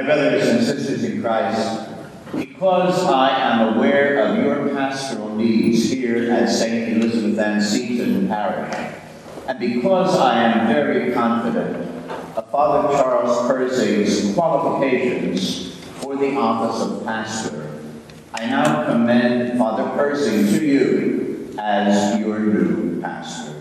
My brothers and sisters in Christ, because I am aware of your pastoral needs here at St. Elizabeth Ann Seton Parish, and because I am very confident of Father Charles Persing's qualifications for the office of pastor, I now commend Father Persing to you as your new pastor.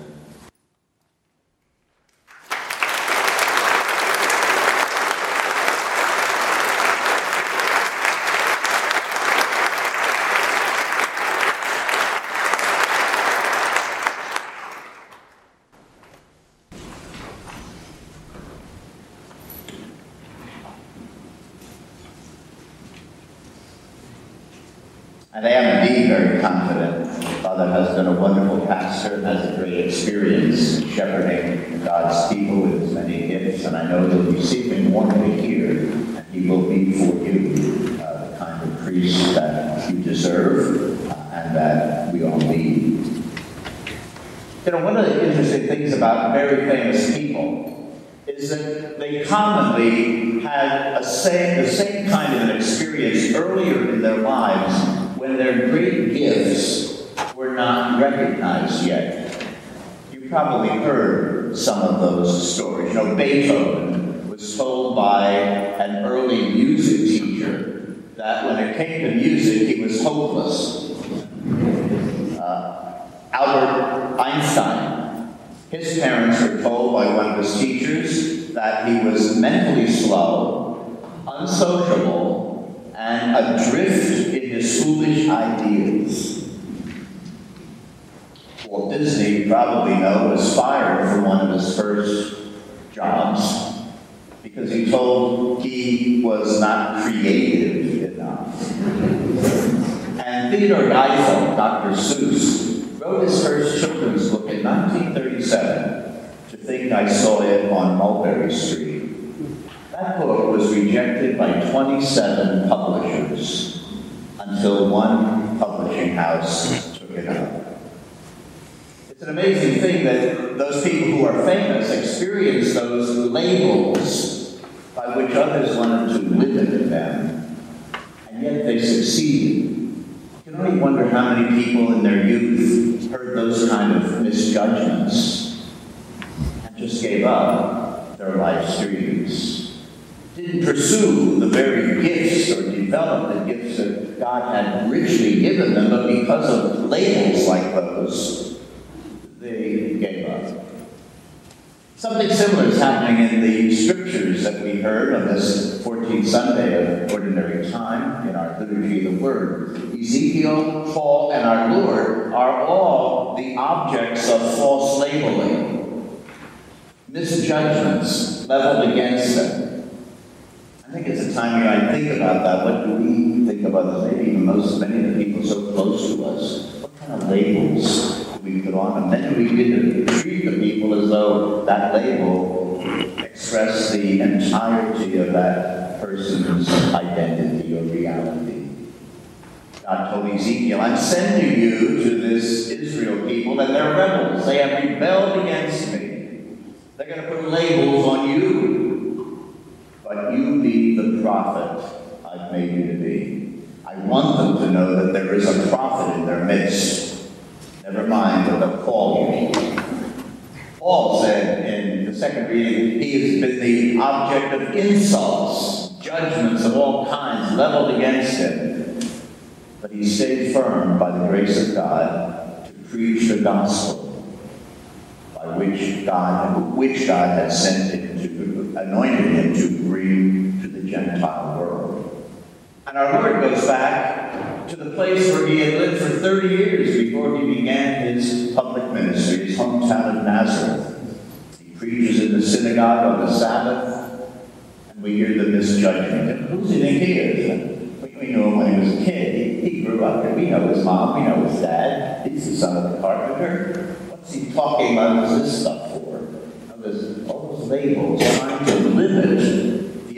And I am indeed very confident. Father has been a wonderful pastor, and has a great experience shepherding God's people with his many gifts, and I know that you see him warmly here, and he will be for you uh, the kind of priest that you deserve uh, and that we all need. You know, one of the interesting things about very famous people is that they commonly had a same, the same kind of an experience earlier in their lives their great gifts were not recognized yet. You probably heard some of those stories. You know, Beethoven was told by an early music teacher that when it came to music, he was hopeless. Uh, Albert Einstein, his parents were told by one of his teachers that he was mentally slow, unsociable, and adrift his foolish ideas. Walt Disney, you probably know, was fired from one of his first jobs because he told he was not creative enough. And Theodore Geisel, Dr. Seuss, wrote his first children's book in 1937, To Think I Saw It on Mulberry Street. That book was rejected by 27 publishers until one publishing house took it up. It's an amazing thing that those people who are famous experience those labels by which others wanted to limit them, and yet they succeed. You can only wonder how many people in their youth heard those kind of misjudgments and just gave up their life dreams didn't pursue the very gifts or develop the gifts that God had richly given them, but because of labels like those, they gave up. Something similar is happening in the scriptures that we heard on this 14th Sunday of Ordinary Time in our Liturgy of the Word. Ezekiel, Paul, and our Lord are all the objects of false labeling, misjudgments leveled against them. I think it's a time where I think about that. What do we think about others? Maybe most, many of the people so close to us. What kind of labels we put on them? Then we begin to treat the people as though that label expressed the entirety of that person's identity or reality. God told Ezekiel, I'm sending you to this Israel people, and they're rebels. They have rebelled against me. They're going to put labels on you but you be the prophet I've made you to be. I want them to know that there is a prophet in their midst. Never mind what they'll call you. Paul said in the second reading, he has been the object of insults, judgments of all kinds leveled against him. But he stayed firm by the grace of God to preach the gospel by which God, which God had sent him to, anointed him to Gentile world. And our Lord goes back to the place where he had lived for 30 years before he began his public ministry, his hometown of Nazareth. He preaches in the synagogue on the Sabbath, and we hear the misjudgment. And who's he think he is? We know him when he was a kid. He, he grew up here. We know his mom. We know his dad. He's the son of the carpenter. What's he talking about this stuff for? all those labels trying to limit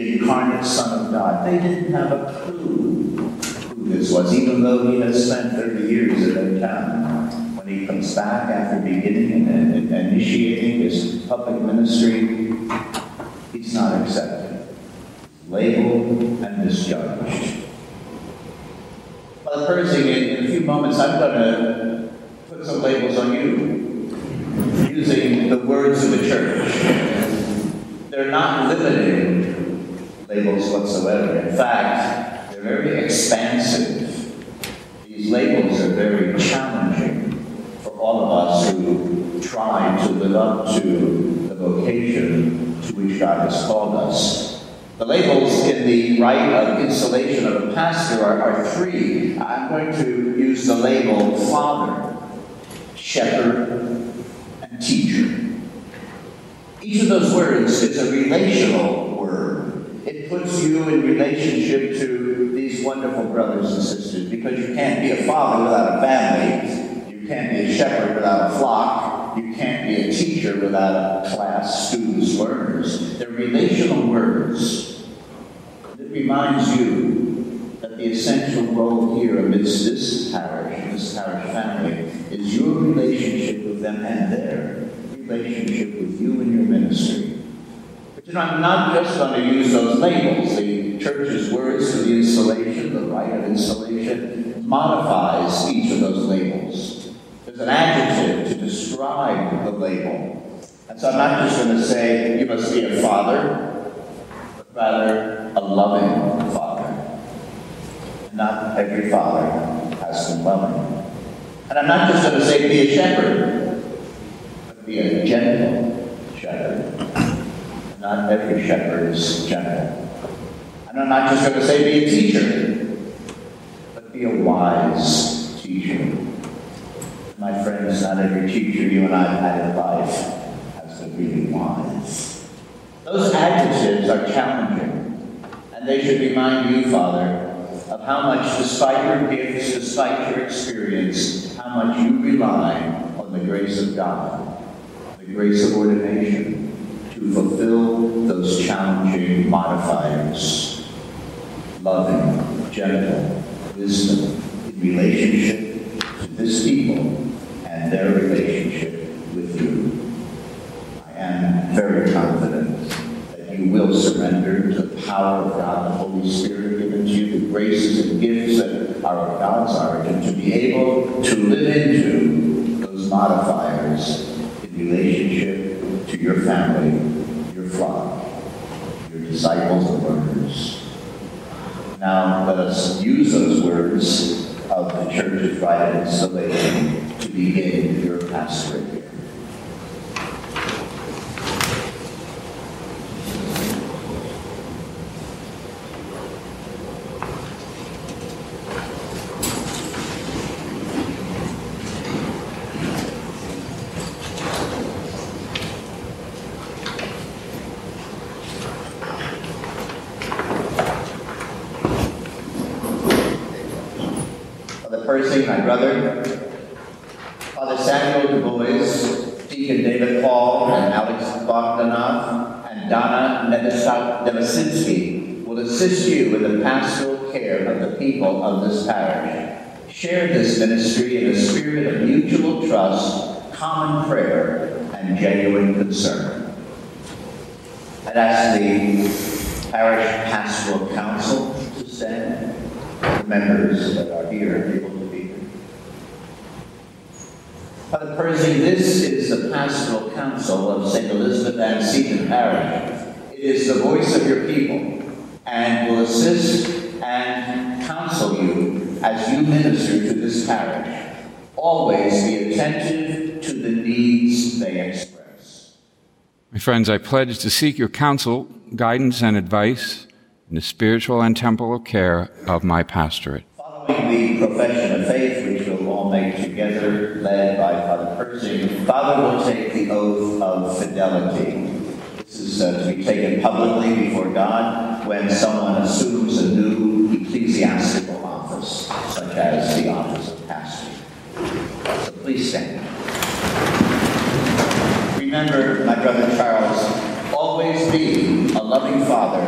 incarnate Son of God. They didn't have a clue who this was, even though he has spent 30 years in their town. When he comes back after beginning and, and initiating his public ministry, he's not accepted. labeled and misjudged. Father Persing, in, in a few moments, I'm going to put some labels on you using the words of the church. They're not limiting labels whatsoever. In fact, they're very expansive. These labels are very challenging for all of us who try to live up to the vocation to which God has called us. The labels in the rite of installation of a pastor are, are three. I'm going to use the label father, shepherd, and teacher. Each of those words is a relational puts you in relationship to these wonderful brothers and sisters because you can't be a father without a family. You can't be a shepherd without a flock. You can't be a teacher without a class, students, learners. They're relational words. It reminds you that the essential role here amidst this parish, this parish family, is your relationship with them and their relationship with you and your ministry. You know, I'm not just going to use those labels. The church's words for the installation, the rite of installation, modifies each of those labels. There's an adjective to describe the label. And so I'm not just going to say you must be a father, but rather a loving father. Not every father has been loving. And I'm not just going to say be a shepherd, but be a gentle shepherd. Not every shepherd is gentle. And I'm not just going to say be a teacher, but be a wise teacher. My friends, not every teacher you and I have had in life has been really wise. Those adjectives are challenging, and they should remind you, Father, of how much, despite your gifts, despite your experience, how much you rely on the grace of God, the grace of ordination, to fulfill those challenging modifiers. Loving, gentle, wisdom, in relationship to this people and their relationship with you. I am very confident that you will surrender to the power of God, the Holy Spirit given to you, the graces and gifts that are of God's origin, to be able to live into those modifiers in relationship to your family, your flock, disciples and learners. Now let us use those words of the church's rite of installation can begin your pastorate here. My brother, Father Samuel Du Bois, Deacon David Paul, and Alex Bogdanov, and Donna Nevesinski will assist you in the pastoral care of the people of this parish. Share this ministry in a spirit of mutual trust, common prayer, and genuine concern. I'd ask the parish pastoral council to stand the members that are here able to be here. Father Persing, this is the pastoral council of St. Elizabeth Ann Seton Parish. It is the voice of your people and will assist and counsel you as you minister to this parish. Always be attentive to the needs they express. My friends, I pledge to seek your counsel, guidance, and advice in the spiritual and temporal care of my pastorate. Following the profession of faith, which we'll all make together, led by Father Father will take the oath of fidelity. This is uh, to be taken publicly before God when someone assumes a new ecclesiastical office, such as the office of pastor. So please stand. Remember, my brother Charles, always be a loving father,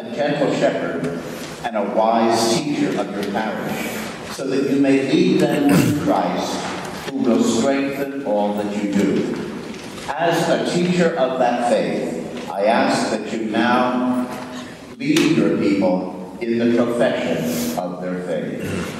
a gentle shepherd, and a wise teacher of your parish, so that you may lead them to Christ, will strengthen all that you do. As a teacher of that faith, I ask that you now lead your people in the profession of their faith.